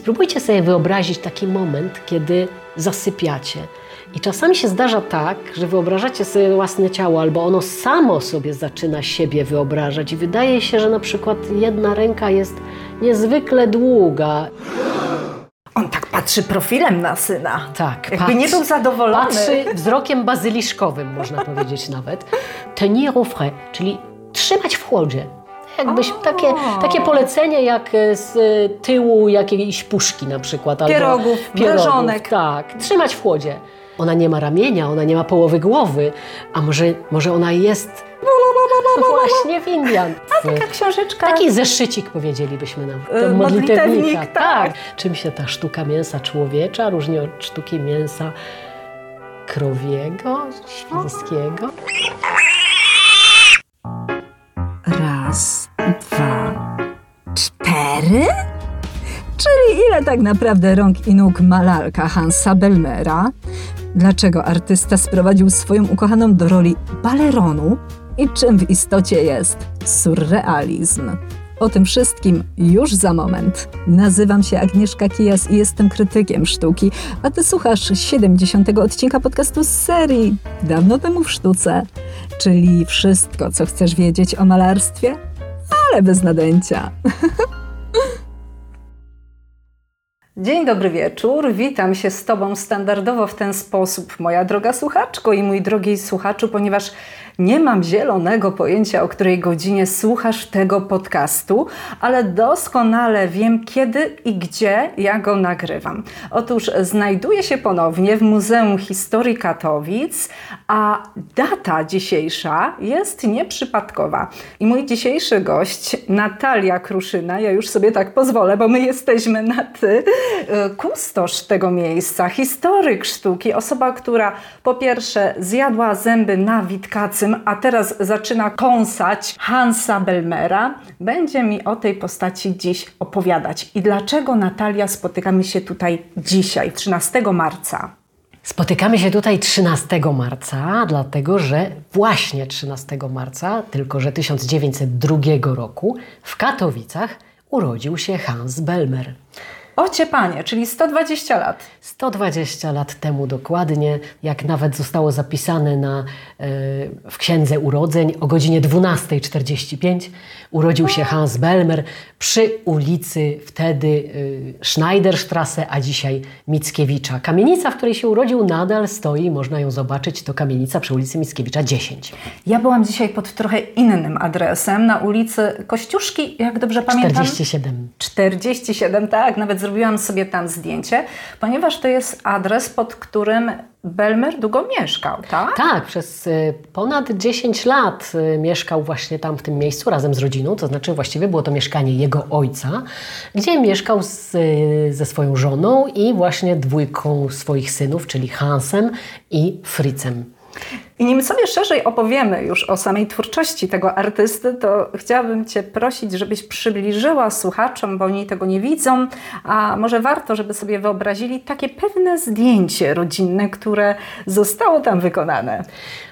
Spróbujcie sobie wyobrazić taki moment, kiedy zasypiacie. I czasami się zdarza tak, że wyobrażacie sobie własne ciało, albo ono samo sobie zaczyna siebie wyobrażać, i wydaje się, że na przykład jedna ręka jest niezwykle długa. On tak patrzy profilem na syna. Tak, Jakby nie był zadowolony. Patrzy wzrokiem bazyliszkowym, można powiedzieć nawet. Tenir au frais, czyli trzymać w chłodzie. Jakbyś takie, takie polecenie jak z tyłu jakiejś puszki na przykład. albo Pierogów, mrożonek. Tak, trzymać w chłodzie. Ona nie ma ramienia, ona nie ma połowy głowy, a może, może ona jest właśnie w Indian. Taka książeczka. Taki zeszycik powiedzielibyśmy nam. E, To modlitewnik, modlitewnika. tak. Tak. Czym się ta sztuka mięsa człowiecza różni od sztuki mięsa krowiego, świńskiego? Raz, cztery? Czyli ile tak naprawdę rąk i nóg ma lalka Hansa Belmera? Dlaczego artysta sprowadził swoją ukochaną do roli baleronu? I czym w istocie jest surrealizm? O tym wszystkim już za moment. Nazywam się Agnieszka Kijas i jestem krytykiem sztuki, a ty słuchasz 70. odcinka podcastu z serii Dawno temu w sztuce, czyli wszystko, co chcesz wiedzieć o malarstwie, ale bez nadęcia. Dzień dobry wieczór. Witam się z Tobą standardowo w ten sposób, moja droga słuchaczko i mój drogi słuchaczu, ponieważ nie mam zielonego pojęcia, o której godzinie słuchasz tego podcastu, ale doskonale wiem, kiedy i gdzie ja go nagrywam. Otóż znajduję się ponownie w Muzeum Historii Katowic, a data dzisiejsza jest nieprzypadkowa. I mój dzisiejszy gość, Natalia Kruszyna, ja już sobie tak pozwolę, bo my jesteśmy na ty, y, kustosz tego miejsca, historyk sztuki, osoba, która po pierwsze zjadła zęby na A teraz zaczyna kąsać Hansa Belmera, będzie mi o tej postaci dziś opowiadać. I dlaczego Natalia spotykamy się tutaj dzisiaj, 13 marca? Spotykamy się tutaj 13 marca, dlatego że właśnie 13 marca, tylko że 1902 roku, w Katowicach urodził się Hans Belmer. Ocie panie, czyli 120 lat. 120 lat temu dokładnie, jak nawet zostało zapisane na, e, w Księdze Urodzeń o godzinie 12.45 urodził się Hans Belmer przy ulicy wtedy e, Schneiderstrasse, a dzisiaj Mickiewicza. Kamienica, w której się urodził nadal stoi, można ją zobaczyć, to kamienica przy ulicy Mickiewicza 10. Ja byłam dzisiaj pod trochę innym adresem, na ulicy Kościuszki, jak dobrze pamiętam. 47. 47, tak, nawet zrobiłam sobie tam zdjęcie, ponieważ to jest adres, pod którym Belmer długo mieszkał, tak? Tak, przez y, ponad 10 lat y, mieszkał właśnie tam w tym miejscu razem z rodziną, to znaczy właściwie było to mieszkanie jego ojca, gdzie mieszkał z, y, ze swoją żoną i właśnie dwójką swoich synów, czyli Hansem i Fritzem. I nim sobie szerzej opowiemy już o samej twórczości tego artysty, to chciałabym Cię prosić, żebyś przybliżyła słuchaczom, bo oni tego nie widzą, a może warto, żeby sobie wyobrazili takie pewne zdjęcie rodzinne, które zostało tam wykonane.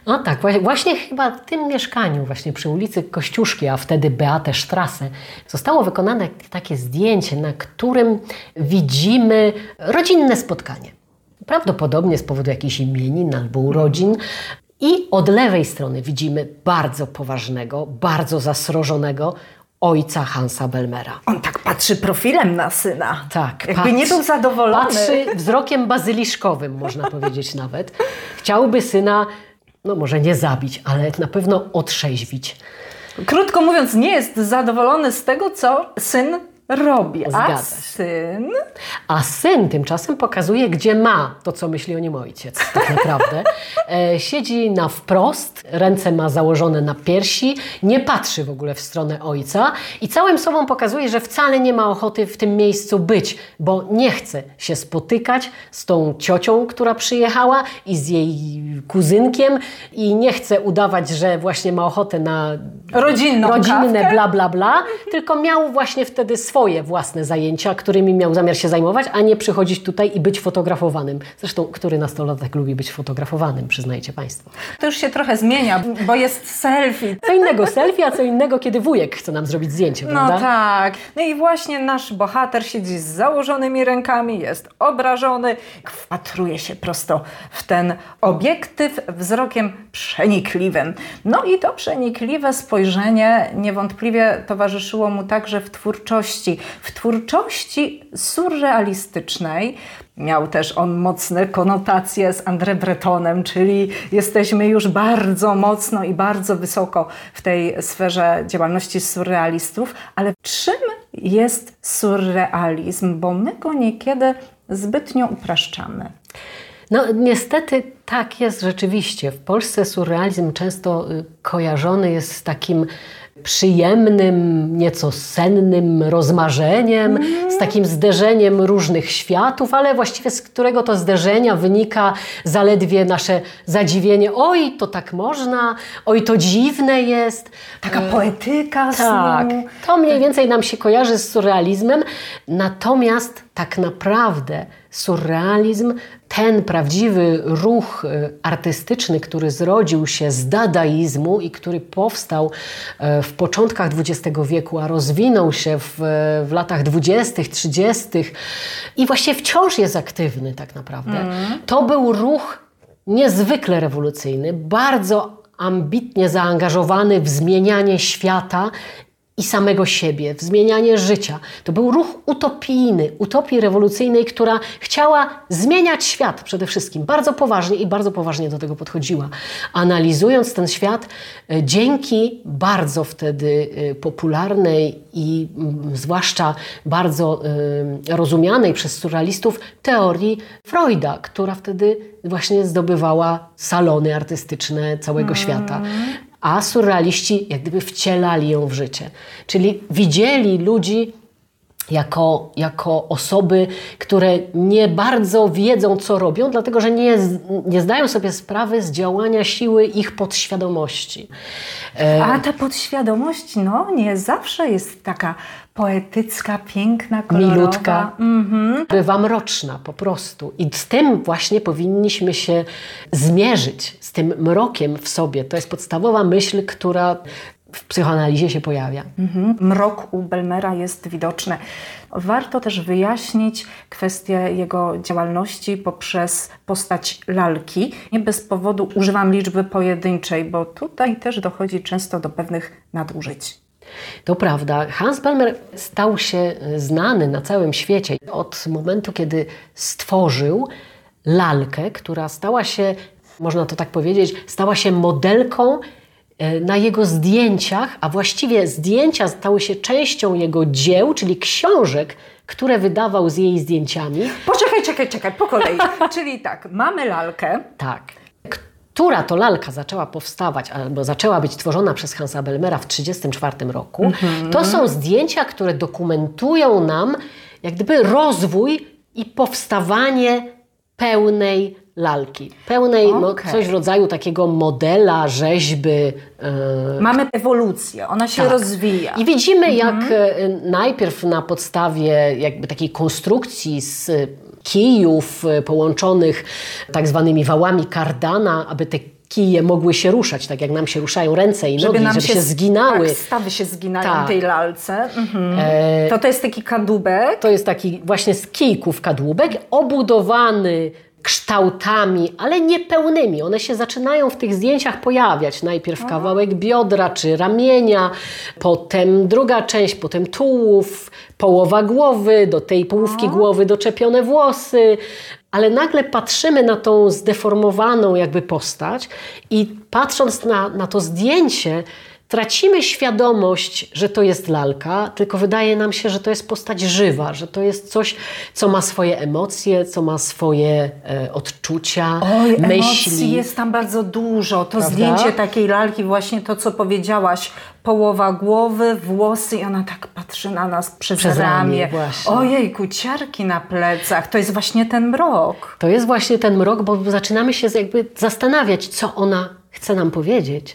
No tak, właśnie, chyba w tym mieszkaniu, właśnie przy ulicy Kościuszki, a wtedy Beate Strasse, zostało wykonane takie zdjęcie, na którym widzimy rodzinne spotkanie. Prawdopodobnie z powodu jakichś imienin albo urodzin. I od lewej strony widzimy bardzo poważnego, bardzo zasrożonego ojca Hansa Belmera. On tak patrzy profilem na syna. Tak. Jakby patrzy- nie był zadowolony. Patrzy wzrokiem bazyliszkowym, można powiedzieć nawet. Chciałby syna, no może nie zabić, ale na pewno otrzeźwić. Krótko mówiąc, nie jest zadowolony z tego, co syn robi. A Zgadza się. syn A syn tymczasem pokazuje, gdzie ma to, co myśli o nim ojciec, tak naprawdę. E, siedzi na wprost, ręce ma założone na piersi, nie patrzy w ogóle w stronę ojca i całym sobą pokazuje, że wcale nie ma ochoty w tym miejscu być, bo nie chce się spotykać z tą ciocią, która przyjechała i z jej kuzynkiem i nie chce udawać, że właśnie ma ochotę na Rodzinną rodzinne kawkę. bla bla bla, tylko miał właśnie wtedy swoje własne zajęcia, którymi miał zamiar się zajmować a nie przychodzić tutaj i być fotografowanym. Zresztą, który nastolatek lubi być fotografowanym, przyznajcie Państwo. To już się trochę zmienia, bo jest selfie. Co innego selfie, a co innego, kiedy wujek chce nam zrobić zdjęcie, No prawda? tak. No i właśnie nasz bohater siedzi z założonymi rękami, jest obrażony, wpatruje się prosto w ten obiektyw wzrokiem przenikliwym. No i to przenikliwe spojrzenie niewątpliwie towarzyszyło mu także w twórczości. W twórczości surrealistycznej Miał też on mocne konotacje z André Bretonem, czyli jesteśmy już bardzo mocno i bardzo wysoko w tej sferze działalności surrealistów. Ale czym jest surrealizm? Bo my go niekiedy zbytnio upraszczamy. No niestety tak jest rzeczywiście. W Polsce surrealizm często y, kojarzony jest z takim przyjemnym, nieco sennym rozmarzeniem, z takim zderzeniem różnych światów, ale właściwie z którego to zderzenia wynika zaledwie nasze zadziwienie. Oj, to tak można, oj, to dziwne jest. Taka poetyka Tak, snu. to mniej więcej nam się kojarzy z surrealizmem, natomiast tak naprawdę surrealizm, ten prawdziwy ruch y, artystyczny, który zrodził się z dadaizmu i który powstał e, w początkach XX wieku, a rozwinął się w, w latach 20., 30. i właściwie wciąż jest aktywny tak naprawdę, to był ruch niezwykle rewolucyjny, bardzo ambitnie zaangażowany w zmienianie świata i samego siebie, w zmienianie życia. To był ruch utopijny, utopii rewolucyjnej, która chciała zmieniać świat przede wszystkim. Bardzo poważnie i bardzo poważnie do tego podchodziła. Analizując ten świat, e, dzięki bardzo wtedy e, popularnej i mm, zwłaszcza bardzo e, rozumianej przez surrealistów teorii Freuda, która wtedy właśnie zdobywała salony artystyczne całego świata a surrealiści jak gdyby wcielali ją w życie. Czyli widzieli ludzi jako, jako osoby, które nie bardzo wiedzą, co robią, dlatego że nie, nie zdają sobie sprawy z działania siły ich podświadomości. E, A ta podświadomość, no nie zawsze jest taka poetycka, piękna, kolorowa. milutka, bywa mroczna po prostu. I z tym właśnie powinniśmy się zmierzyć, z tym mrokiem w sobie. To jest podstawowa myśl, która w psychoanalizie się pojawia. Mhm. Mrok u Belmera jest widoczny. Warto też wyjaśnić kwestię jego działalności poprzez postać lalki. Nie bez powodu używam liczby pojedynczej, bo tutaj też dochodzi często do pewnych nadużyć. To prawda. Hans Belmer stał się znany na całym świecie od momentu, kiedy stworzył lalkę, która stała się, można to tak powiedzieć, stała się modelką e, na jego zdjęciach, a właściwie zdjęcia stały się częścią jego dzieł, czyli książek, które wydawał z jej zdjęciami. Poczekaj, czekaj, czekaj, po kolei. Czyli tak, mamy lalkę. Tak. Która to lalka zaczęła powstawać, albo zaczęła być tworzona przez Hansa Belmera w 1934 roku, to są zdjęcia, które dokumentują nam jak gdyby rozwój i powstawanie pełnej lalki. Pełnej, no, Okej. coś w rodzaju takiego modela, rzeźby. e, Mamy ewolucję, ona się Tak. rozwija. I widzimy, jak e, najpierw na podstawie jakby takiej konstrukcji z kijów e, połączonych tak zwanymi wałami kardana, aby te kije mogły się ruszać, tak jak nam się ruszają ręce i nogi, żeby się, zginały. Tak, stawy się zginają Tak. w tej lalce. Mhm. E, To to jest taki kadłubek. To jest taki właśnie z kijków kadłubek, obudowany kształtami, ale niepełnymi. One się zaczynają w tych zdjęciach pojawiać. Najpierw kawałek biodra czy ramienia, potem druga część, potem tułów, połowa głowy, do tej połówki głowy doczepione włosy. Ale nagle patrzymy na tą zdeformowaną jakby postać i patrząc na, na to zdjęcie, tracimy świadomość, że to jest lalka, tylko wydaje nam się, że to jest postać żywa, że to jest coś, co ma swoje emocje, co ma swoje e, odczucia, Oj, emocji myśli. jest tam bardzo dużo. To Prawda? zdjęcie takiej lalki, właśnie to, co powiedziałaś, połowa głowy, włosy i ona tak patrzy na nas przez, Przez ramię. ramię. Ojej, kuciarki na plecach. To jest właśnie ten mrok. To jest właśnie ten mrok, bo zaczynamy się jakby zastanawiać, co ona chce nam powiedzieć,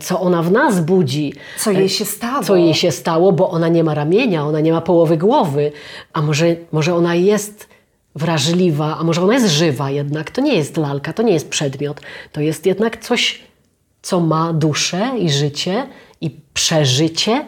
co ona w nas budzi. Co jej się stało. Co jej się stało, bo ona nie ma ramienia, ona nie ma połowy głowy. A może, może ona jest wrażliwa, a może ona jest żywa jednak. To nie jest lalka, to nie jest przedmiot. To jest jednak coś, co ma duszę i życie i przeżycie.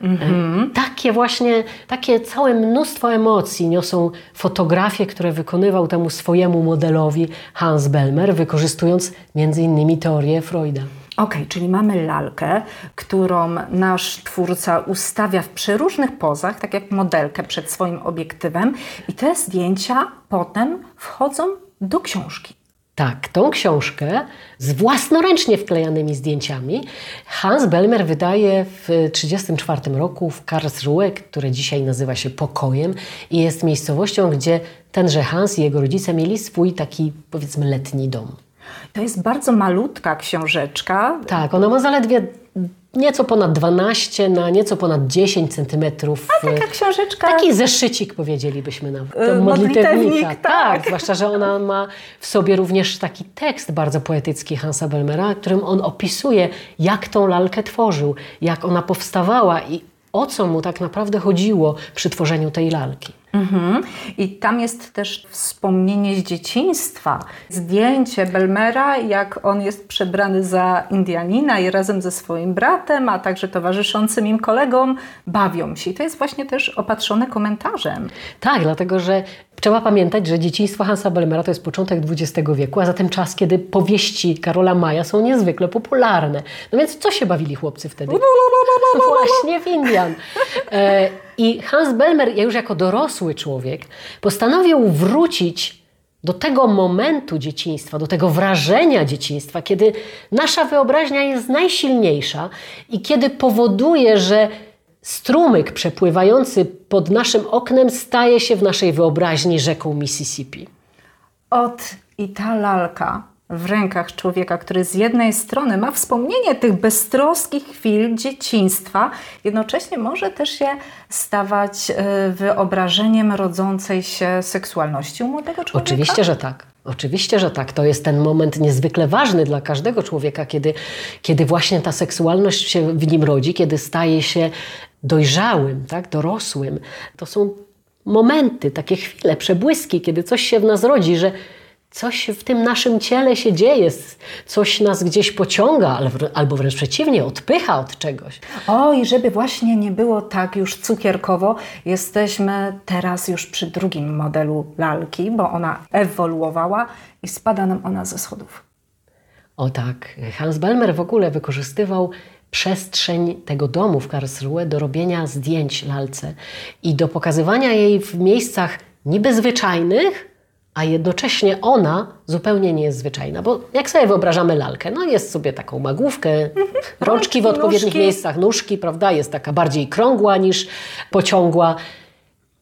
Mhm. Takie właśnie, takie całe mnóstwo emocji niosą fotografie, które wykonywał temu swojemu modelowi Hans Belmer, wykorzystując między innymi teorię Freuda. Okej, okay, czyli mamy lalkę, którą nasz twórca ustawia w przeróżnych pozach, tak jak modelkę przed swoim obiektywem, i te zdjęcia potem wchodzą do książki. Tak, tą książkę z własnoręcznie wklejanymi zdjęciami Hans Belmer wydaje w 1934 roku w Karlsruhe, które dzisiaj nazywa się Pokojem i jest miejscowością, gdzie tenże Hans i jego rodzice mieli swój taki, powiedzmy, letni dom. To jest bardzo malutka książeczka. Tak, ona ma zaledwie nieco ponad 12 na nieco ponad 10 centymetrów. A taka książeczka. Taki zeszycik powiedzielibyśmy nawet. To modlitewnika. Tak. tak, zwłaszcza, że ona ma w sobie również taki tekst bardzo poetycki Hansa Belmera, którym on opisuje, jak tą lalkę tworzył, jak ona powstawała i o co mu tak naprawdę chodziło przy tworzeniu tej lalki. Mhm. I tam jest też wspomnienie z dzieciństwa. Zdjęcie Belmera, jak on jest przebrany za Indianina i razem ze swoim bratem, a także towarzyszącym im kolegom bawią się. I to jest właśnie też opatrzone komentarzem. Tak, dlatego że Trzeba pamiętać, że dzieciństwo Hansa Belmera to jest początek XX wieku, a zatem czas, kiedy powieści Karola Maja są niezwykle popularne. No więc co się bawili chłopcy wtedy? Właśnie w Indian. E, I Hans Belmer, już jako dorosły człowiek, postanowił wrócić do tego momentu dzieciństwa, do tego wrażenia dzieciństwa, kiedy nasza wyobraźnia jest najsilniejsza i kiedy powoduje, że strumyk przepływający pod naszym oknem staje się w naszej wyobraźni rzeką Mississippi. Ot i ta lalka w rękach człowieka, który z jednej strony ma wspomnienie tych beztroskich chwil dzieciństwa, jednocześnie może też się stawać e, wyobrażeniem rodzącej się seksualności u młodego człowieka? Oczywiście, że tak. Oczywiście, że tak. To jest ten moment niezwykle ważny dla każdego człowieka, kiedy, kiedy właśnie ta seksualność się w nim rodzi, kiedy staje się dojrzałym, tak, dorosłym. To są momenty, takie chwile, przebłyski, kiedy coś się w nas rodzi, że coś w tym naszym ciele się dzieje, coś nas gdzieś pociąga, albo wręcz przeciwnie, odpycha od czegoś. O, i żeby właśnie nie było tak już cukierkowo, jesteśmy teraz już przy drugim modelu lalki, bo ona ewoluowała i spada nam ona ze schodów. O tak, Hans Belmer w ogóle wykorzystywał przestrzeń tego domu w Karlsruhe do robienia zdjęć lalce i do pokazywania jej w miejscach niby zwyczajnych, a jednocześnie ona zupełnie nie jest zwyczajna. Bo jak sobie wyobrażamy lalkę, no jest sobie taką magłówkę, rączki w odpowiednich nóżki. miejscach, nóżki, prawda, jest taka bardziej krągła niż pociągła.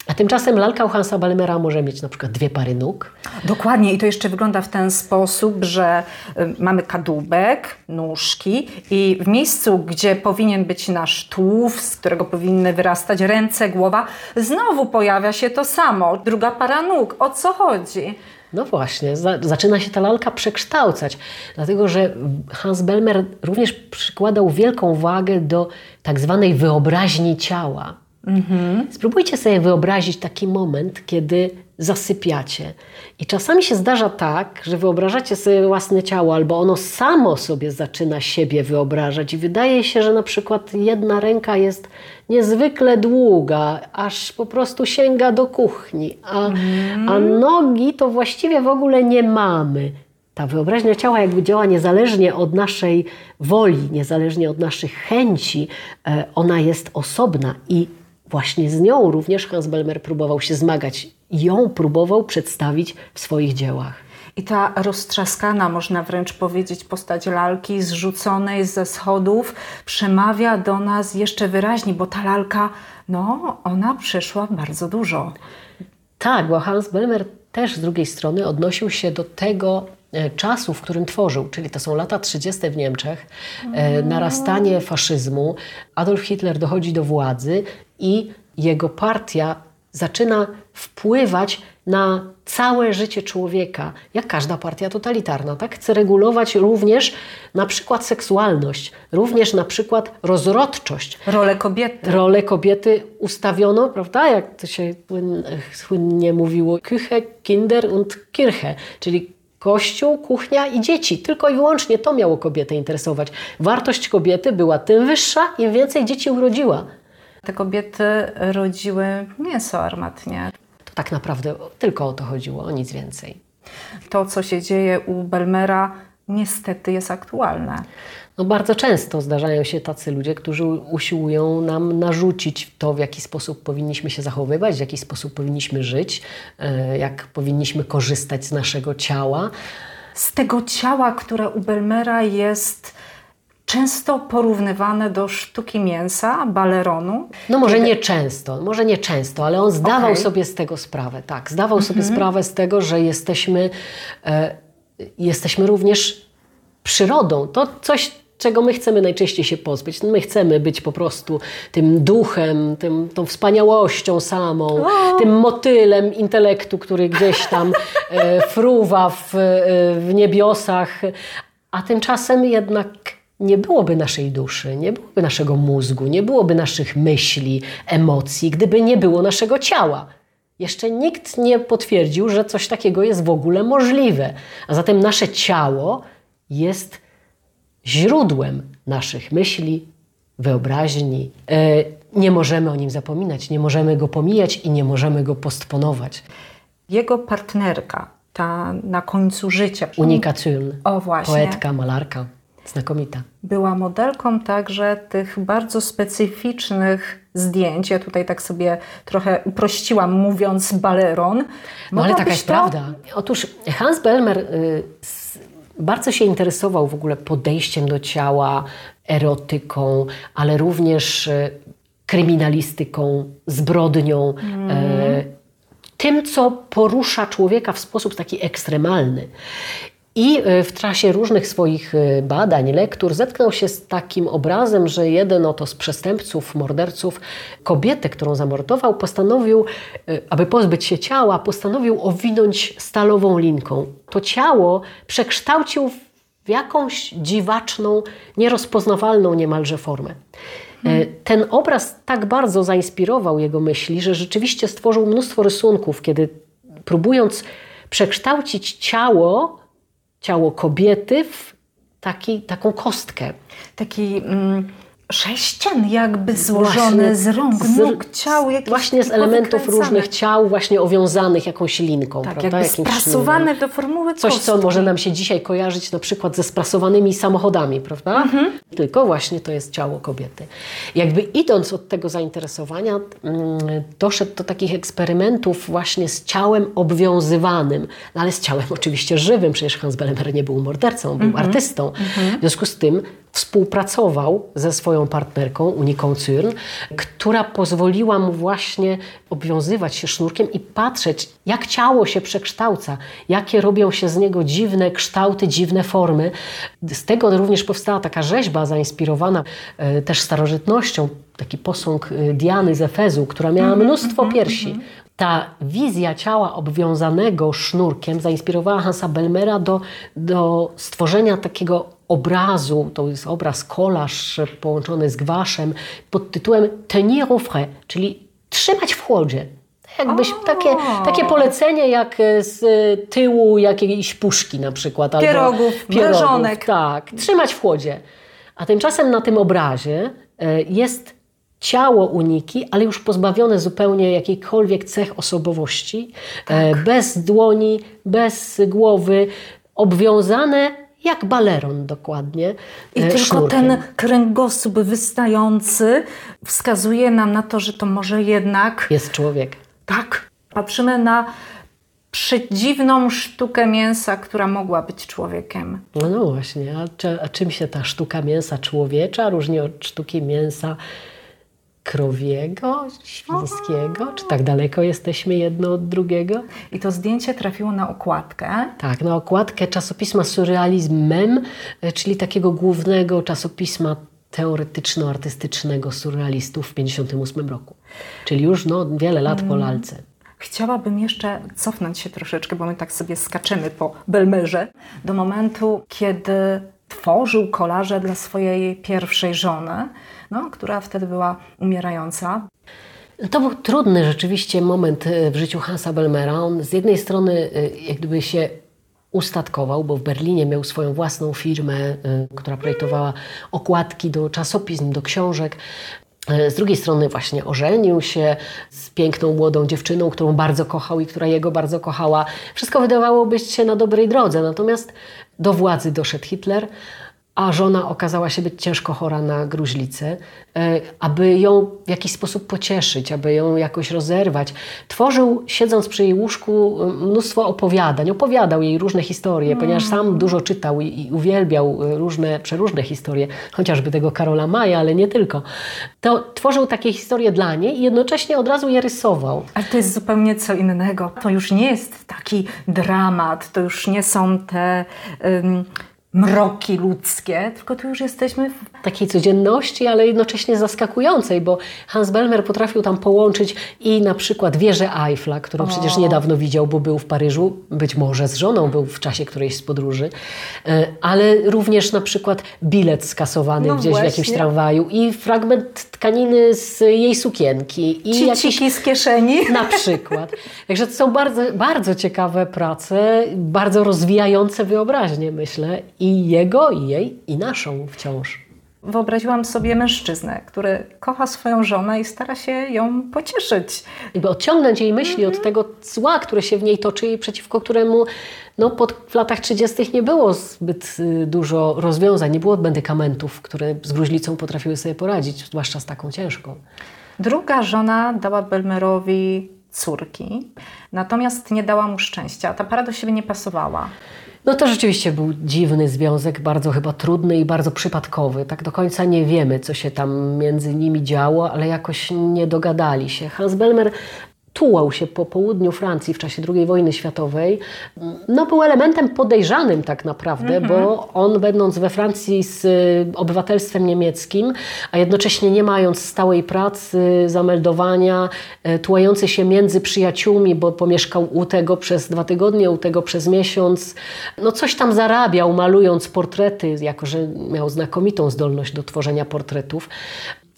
A tymczasem lalka u Hansa Balmera może mieć na przykład dwie pary nóg. Dokładnie i to jeszcze wygląda w ten sposób, że y, mamy kadłubek, nóżki i w miejscu, gdzie powinien być nasz tułów, z którego powinny wyrastać ręce, głowa, znowu pojawia się to samo, druga para nóg. O co chodzi? No właśnie, za, zaczyna się ta lalka przekształcać, dlatego że Hans Belmer również przykładał wielką wagę do tak zwanej wyobraźni ciała. Mhm. Spróbujcie sobie wyobrazić taki moment, kiedy zasypiacie. I czasami się zdarza tak, że wyobrażacie sobie własne ciało, albo ono samo sobie zaczyna siebie wyobrażać, i wydaje się, że na przykład jedna ręka jest niezwykle długa, aż po prostu sięga do kuchni, a, mhm. a nogi to właściwie w ogóle nie mamy. Ta wyobraźnia ciała jakby działa niezależnie od naszej woli, niezależnie od naszych chęci, e, ona jest osobna i właśnie z nią również Hans Belmer próbował się zmagać. Ją próbował przedstawić w swoich dziełach. I ta roztrzaskana, można wręcz powiedzieć, postać lalki zrzuconej ze schodów przemawia do nas jeszcze wyraźniej, bo ta lalka, no, ona przeszła bardzo dużo. Tak, bo Hans Belmer też z drugiej strony odnosił się do tego e, czasu, w którym tworzył, czyli to są lata 30. w Niemczech, e, narastanie faszyzmu. Adolf Hitler dochodzi do władzy i jego partia zaczyna wpływać na całe życie człowieka, jak każda partia totalitarna, tak? Chce regulować również na przykład seksualność, również na przykład rozrodczość. Rolę kobiety. Rolę kobiety ustawiono, prawda, jak to się słynnie mówiło, Küche, Kinder und Kirche, czyli kościół, kuchnia i dzieci. Tylko i wyłącznie to miało kobietę interesować. Wartość kobiety była tym wyższa, im więcej dzieci urodziła. Te kobiety rodziły mięso armatnie. To tak naprawdę tylko o to chodziło, o nic więcej. To, co się dzieje u Belmera, niestety jest aktualne. No bardzo często zdarzają się tacy ludzie, którzy usiłują nam narzucić to, w jaki sposób powinniśmy się zachowywać, w jaki sposób powinniśmy żyć, e, jak powinniśmy korzystać z naszego ciała. Z tego ciała, które u Belmera jest często porównywane do sztuki mięsa, baleronu. No może nie często, może nie często, ale on zdawał okay. sobie z tego sprawę, tak, zdawał sobie mm -hmm. sprawę z tego, że jesteśmy, e, jesteśmy również przyrodą. To coś, czego my chcemy najczęściej się pozbyć. My chcemy być po prostu tym duchem, tym, tą wspaniałością samą, tym motylem intelektu, który gdzieś tam e, fruwa w, e, w niebiosach, a tymczasem jednak nie byłoby naszej duszy, nie byłoby naszego mózgu, nie byłoby naszych myśli, emocji, gdyby nie było naszego ciała. Jeszcze nikt nie potwierdził, że coś takiego jest w ogóle możliwe. A zatem nasze ciało jest źródłem naszych myśli, wyobraźni. E, nie możemy o nim zapominać, nie możemy go pomijać i nie możemy go postponować. Jego partnerka, ta na końcu życia. Unika Thürn, o, właśnie. poetka, malarka. Znakomita. Była modelką także tych bardzo specyficznych zdjęć. Ja tutaj tak sobie trochę uprościłam, mówiąc baleron. No ale taka jest to... prawda. Otóż Hans Belmer y, bardzo się interesował w ogóle podejściem do ciała, erotyką, ale również y, kryminalistyką, zbrodnią. Mm. Y, tym, co porusza człowieka w sposób taki ekstremalny. I e, w czasie różnych swoich e, badań, lektur zetknął się z takim obrazem, że jeden oto z przestępców, morderców, kobietę, którą zamordował, postanowił, e, aby pozbyć się ciała, postanowił owinąć stalową linką. To ciało przekształcił w jakąś dziwaczną, nierozpoznawalną niemalże formę. Ten obraz tak bardzo zainspirował jego myśli, że rzeczywiście stworzył mnóstwo rysunków, kiedy próbując przekształcić ciało ciało kobiety w taki, taką kostkę. Taki mm, sześcian jakby złożony właśnie, z rąk, z, nóg, ciał. Właśnie z elementów różnych ciał, właśnie owiązanych jakąś linką. Tak, prawda? jakby sprasowane do formuły Coś, co może nam się dzisiaj kojarzyć na przykład ze sprasowanymi samochodami, prawda? Mhm. Tylko właśnie to jest ciało kobiety. Jakby idąc od tego zainteresowania, mm, doszedł do takich eksperymentów właśnie z ciałem obwiązywanym, no ale z ciałem oczywiście żywym, przecież Hans Bellemer nie był mordercą, był mhm. artystą. Mhm. W związku z tym współpracował ze swoją partnerką, Uniką Cyrn, która pozwoliła mu właśnie obwiązywać się sznurkiem i patrzeć, jak ciało się przekształca, jakie robią się z niego dziwne kształty, dziwne formy. Z tego również powstała taka rzeźba zainspirowana e, też starożytnością, taki posąg e, Diany z Efezu, która miała mhm, mnóstwo mhm, piersi. Mhm. Ta wizja ciała obwiązanego sznurkiem zainspirowała Hansa Belmera do, do stworzenia takiego obrazu, to jest obraz kolaż połączony z gwaszem, pod tytułem tenir au frais, czyli trzymać w chłodzie. Jakbyś takie, takie polecenie jak z tyłu jakiejś puszki na przykład. Pierogów, pierogów Tak, trzymać w chłodzie. A tymczasem na tym obrazie e, jest ciało uniki, ale już pozbawione zupełnie jakiejkolwiek cech osobowości, e, tak. bez dłoni, bez głowy, obwiązane jak baleron dokładnie. I e, tylko ten kręgosłup wystający wskazuje nam na to, że to może jednak. Jest człowiek. Tak. Patrzymy na przedziwną sztukę mięsa, która mogła być człowiekiem. No, no właśnie, a, czy, a czym się ta sztuka mięsa człowiecza różni od sztuki mięsa krowiego, świńskiego? Czy tak daleko jesteśmy jedno od drugiego? I to zdjęcie trafiło na okładkę. Tak, na okładkę czasopisma Surrealizm Mem, e, czyli takiego głównego czasopisma teoretyczno-artystycznego surrealistów w 1958 roku. Czyli już no, wiele lat po lalce. Chciałabym jeszcze cofnąć się troszeczkę, bo my tak sobie skaczemy po Belmerze, do momentu, kiedy tworzył kolaże dla swojej pierwszej żony, no, która wtedy była umierająca. To był trudny rzeczywiście moment e, w życiu Hansa Belmera. On z jednej strony e, jak gdyby się ustatkował, bo w Berlinie miał swoją własną firmę, e, która projektowała okładki do czasopism, do książek. Z drugiej strony właśnie ożenił się z piękną młodą dziewczyną, którą bardzo kochał i która jego bardzo kochała. Wszystko wydawało być się na dobrej drodze, natomiast do władzy doszedł Hitler, a żona okazała się być ciężko chora na gruźlicę, e, aby ją w jakiś sposób pocieszyć, aby ją jakoś rozerwać. Tworzył, siedząc przy jej łóżku, e, mnóstwo opowiadań. Opowiadał jej różne historie, mm. ponieważ sam dużo czytał i, uwielbiał e, różne, przeróżne historie, chociażby tego Karola Maja, ale nie tylko. To tworzył takie historie dla niej i jednocześnie od razu je rysował. Ale to jest zupełnie co innego. To już nie jest taki dramat, to już nie są te... Um mroki ludzkie, tylko tu już jesteśmy w takiej codzienności, ale jednocześnie zaskakującej, bo Hans Belmer potrafił tam połączyć i na przykład wieżę Eiffla, którą o. przecież niedawno widział, bo był w Paryżu, być może z żoną był w czasie którejś z podróży, e, ale również na przykład bilet skasowany no gdzieś właśnie. w jakimś tramwaju i fragment tkaniny z jej sukienki. I jakieś z kieszeni. Na przykład. Także to są bardzo, bardzo ciekawe prace, bardzo rozwijające wyobraźnię, myślę, i jego, i jej, i naszą wciąż. Wyobraziłam sobie mężczyznę, który kocha swoją żonę i stara się ją pocieszyć. Jakby odciągnąć jej myśli od tego zła, które się w niej toczy i przeciwko któremu no, pod, w latach 30. nie było zbyt y, dużo rozwiązań, nie było medykamentów, które z gruźlicą potrafiły sobie poradzić, zwłaszcza z taką ciężką. Druga żona dała Belmerowi córki, natomiast nie dała mu szczęścia. Ta para do siebie nie pasowała. No to rzeczywiście był dziwny związek, bardzo chyba trudny i bardzo przypadkowy. Tak do końca nie wiemy, co się tam między nimi działo, ale jakoś nie dogadali się. Hans Belmer tułał się po południu Francji w czasie II wojny światowej, no był elementem podejrzanym tak naprawdę, -hmm. bo on będąc we Francji z y, obywatelstwem niemieckim, a jednocześnie nie mając stałej pracy, zameldowania, y, tułający się między przyjaciółmi, bo pomieszkał u tego przez dwa tygodnie, u tego przez miesiąc, no coś tam zarabiał malując portrety, jako że miał znakomitą zdolność do tworzenia portretów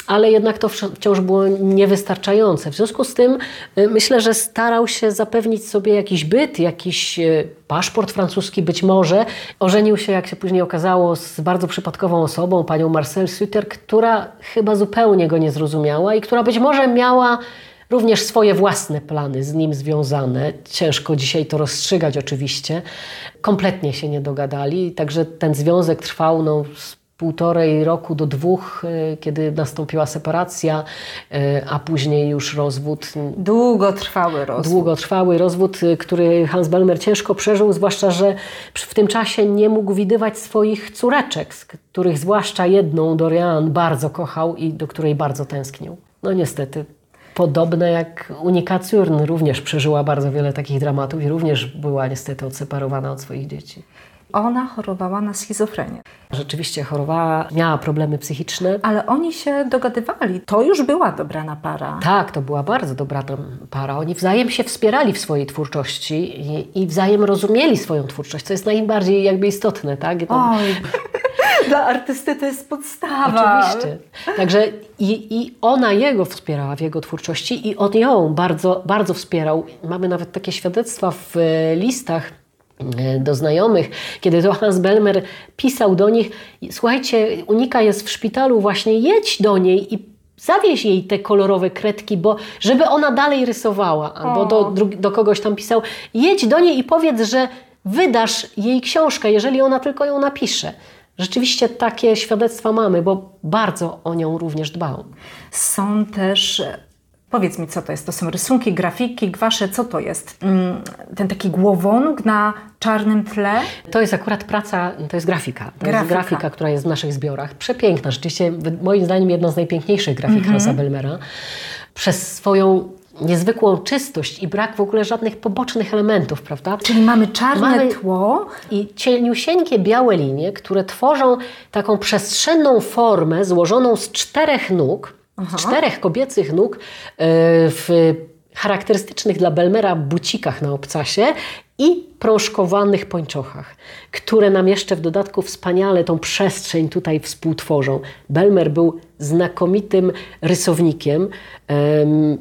ale jednak to wciąż było niewystarczające. W związku z tym y, myślę, że starał się zapewnić sobie jakiś byt, jakiś y, paszport francuski być może. Ożenił się, jak się później okazało, z bardzo przypadkową osobą, panią Marcel Suter, która chyba zupełnie go nie zrozumiała i która być może miała również swoje własne plany z nim związane. Ciężko dzisiaj to rozstrzygać oczywiście. Kompletnie się nie dogadali, także ten związek trwał no, półtorej roku do dwóch, e, kiedy nastąpiła separacja, e, a później już rozwód. Długotrwały rozwód. Długotrwały rozwód, e, który Hans Belmer ciężko przeżył, zwłaszcza, że w tym czasie nie mógł widywać swoich córeczek, z których zwłaszcza jedną, Dorian, bardzo kochał i do której bardzo tęsknił. No niestety. Podobne jak Unika Cürn również przeżyła bardzo wiele takich dramatów i również była niestety odseparowana od swoich dzieci. Ona chorowała na schizofrenię. Rzeczywiście chorowała, miała problemy psychiczne. Ale oni się dogadywali. To już była dobrana para. Tak, to była bardzo dobrana para. Oni wzajem się wspierali w swojej twórczości i, i wzajem rozumieli swoją twórczość, co jest najbardziej jakby istotne. Tak? Oj. Dla artysty to jest podstawa. Oczywiście. Także i, i ona jego wspierała w jego twórczości i on ją bardzo, bardzo wspierał. Mamy nawet takie świadectwa w listach do znajomych, kiedy to Hans Belmer pisał do nich, słuchajcie, Unika jest w szpitalu, właśnie jedź do niej i zawieź jej te kolorowe kredki, bo żeby ona dalej rysowała, albo do, do kogoś tam pisał, jedź do niej i powiedz, że wydasz jej książkę, jeżeli ona tylko ją napisze. Rzeczywiście takie świadectwa mamy, bo bardzo o nią również dbał. Są też Powiedz mi, co to jest? To są rysunki, grafiki, gwasze, co to jest? Mm, ten taki głowonóg na czarnym tle? To jest akurat praca, to jest grafika. To grafika. jest grafika, która jest w naszych zbiorach. Przepiękna, rzeczywiście moim zdaniem jedna z najpiękniejszych grafik -hmm. Hansa Belmera. Przez swoją niezwykłą czystość i brak w ogóle żadnych pobocznych elementów, prawda? Czyli mamy czarne Mamy- tło. I cieniusieńkie białe linie, które tworzą taką przestrzenną formę złożoną z czterech nóg, z czterech kobiecych nóg e, w charakterystycznych dla Belmera bucikach na obcasie i prążkowanych pończochach, które nam jeszcze w dodatku wspaniale tą przestrzeń tutaj współtworzą. Belmer był znakomitym rysownikiem. em,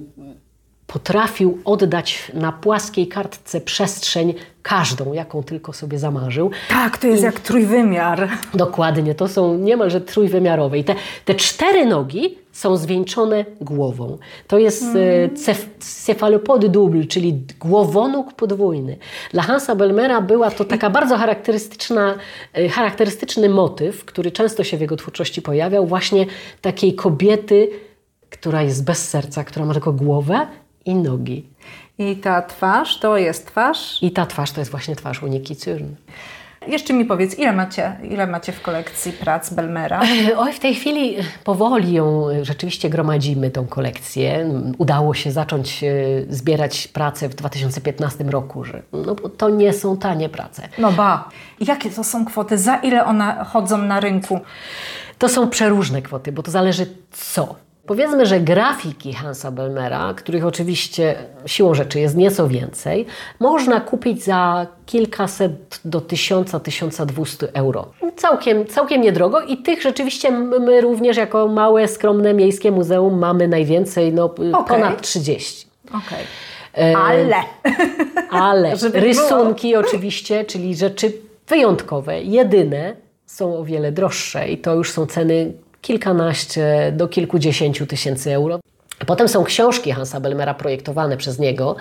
potrafił oddać na płaskiej kartce przestrzeń każdą, jaką tylko sobie zamarzył. Tak, to jest jak trójwymiar. Dokładnie, to są niemalże trójwymiarowe. I te, te cztery nogi są zwieńczone głową. To jest mm. cef, cefalopody double, czyli głowonóg podwójny. Dla Hansa Belmera była to taka bardzo charakterystyczna, e, charakterystyczny motyw, który często się w jego twórczości pojawiał, właśnie takiej kobiety, która jest bez serca, która ma tylko głowę i nogi. I ta twarz to jest twarz. I ta twarz to jest właśnie twarz Uniki Cyrn. Jeszcze mi powiedz, ile macie, ile macie w kolekcji prac Belmera? Oj, w tej chwili powoli ją e, rzeczywiście gromadzimy, tą kolekcję. Udało się zacząć e, zbierać pracę w 2015 roku, że no, bo to nie są tanie prace. No ba. Jakie to są kwoty? Za ile one chodzą na rynku? To są przeróżne kwoty, bo to zależy co. Powiedzmy, że grafiki Hansa Belmera, których oczywiście siłą rzeczy jest nieco więcej, można kupić za kilkaset do tysiąca, tysiąca dwustu euro. Całkiem, całkiem niedrogo i tych rzeczywiście my również jako małe, skromne miejskie muzeum mamy najwięcej, no ponad 30. Okej. E, Ale. Ale rysunki oczywiście, czyli rzeczy wyjątkowe, jedyne, są o wiele droższe i to już są ceny kilkanaście do kilkudziesięciu tysięcy euro. Potem są książki Hansa Belmera projektowane przez niego.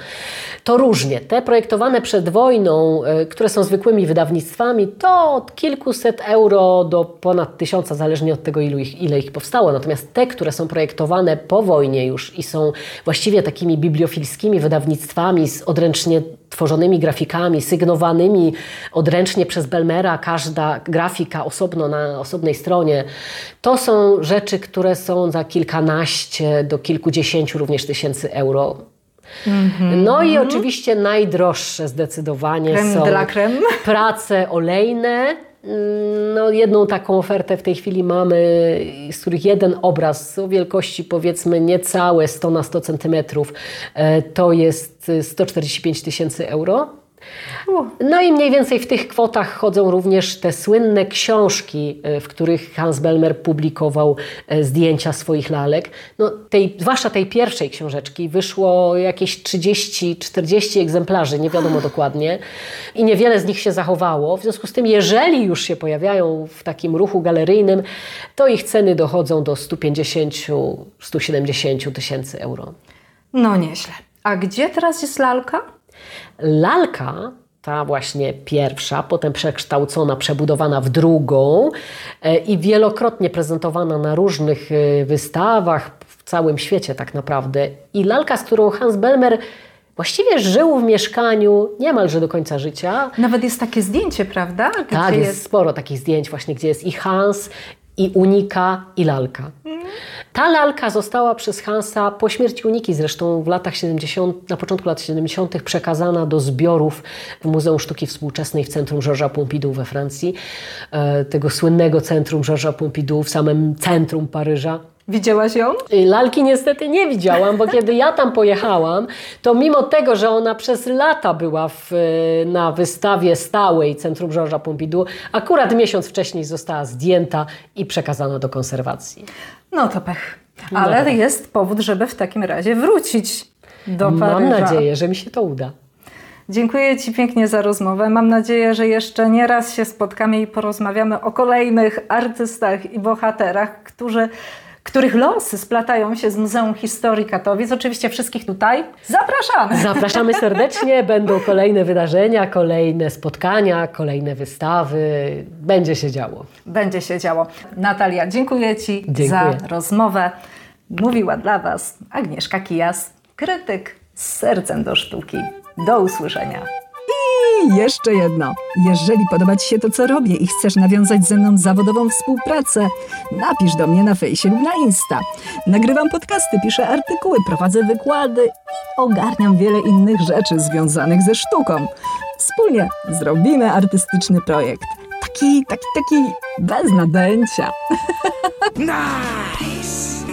To różnie. Te projektowane przed wojną, y, które są zwykłymi wydawnictwami, to od kilkuset euro do ponad tysiąca, zależnie od tego, ilu ich, ile ich powstało. Natomiast te, które są projektowane po wojnie już i są właściwie takimi bibliofilskimi wydawnictwami z odręcznie tworzonymi grafikami, sygnowanymi odręcznie przez Belmera, każda grafika osobno na osobnej stronie. To są rzeczy, które są za kilkanaście do kilkudziesięciu również tysięcy euro. No i oczywiście najdroższe zdecydowanie Creme są prace olejne. No, jedną taką ofertę w tej chwili mamy, z których jeden obraz o wielkości powiedzmy niecałe 100 na 100 centymetrów, e, to jest 145 tysięcy euro. No i mniej więcej w tych kwotach chodzą również te słynne książki, e, w których Hans Belmer publikował e, zdjęcia swoich lalek. No, tej, zwłaszcza tej pierwszej książeczki wyszło jakieś 30-40 egzemplarzy, nie wiadomo dokładnie. I niewiele z nich się zachowało. W związku z tym, jeżeli już się pojawiają w takim ruchu galeryjnym, to ich ceny dochodzą do 150-170 tysięcy euro. No nieźle. A gdzie teraz jest lalka? Lalka, ta właśnie pierwsza, potem przekształcona, przebudowana w drugą e, i wielokrotnie prezentowana na różnych e, wystawach w całym świecie tak naprawdę. I lalka, z którą Hans Belmer właściwie żył w mieszkaniu niemalże do końca życia. Nawet jest takie zdjęcie, prawda? Gdzie Tak, jest sporo takich zdjęć właśnie, gdzie jest i Hans, i Unika, i lalka. Ta lalka została przez Hansa po śmierci Uniki, zresztą w latach 70, na początku lat 70. przekazana do zbiorów w Muzeum Sztuki Współczesnej w centrum Georgesa Pompidou we Francji, e, tego słynnego centrum Georgesa Pompidou w samym centrum Paryża. Widziałaś ją? Lalki niestety nie widziałam, bo kiedy ja tam pojechałam, to mimo tego, że ona przez lata była w, na wystawie stałej Centrum Georgesa Pompidou, akurat miesiąc wcześniej została zdjęta i przekazana do konserwacji. No to pech. Ale tak. jest powód, żeby w takim razie wrócić do Paryża. Mam nadzieję, że mi się to uda. Dziękuję Ci pięknie za rozmowę. Mam nadzieję, że jeszcze nie raz się spotkamy i porozmawiamy o kolejnych artystach i bohaterach, którzy, których losy splatają się z Muzeum Historii Katowic. Oczywiście wszystkich tutaj zapraszamy. Zapraszamy serdecznie, będą kolejne wydarzenia, kolejne spotkania, kolejne wystawy. Będzie się działo. Będzie się działo. Natalia, dziękuję Ci Dziękuję. za rozmowę. Mówiła dla Was Agnieszka Kijas, krytyk z sercem do sztuki. Do usłyszenia. I jeszcze jedno. Jeżeli podoba Ci się to, co robię i chcesz nawiązać ze mną zawodową współpracę, napisz do mnie na fejsie lub na Insta. Nagrywam podcasty, piszę artykuły, prowadzę wykłady i ogarniam wiele innych rzeczy związanych ze sztuką. Wspólnie zrobimy artystyczny projekt. Taki, taki, taki bez nadęcia. Nice!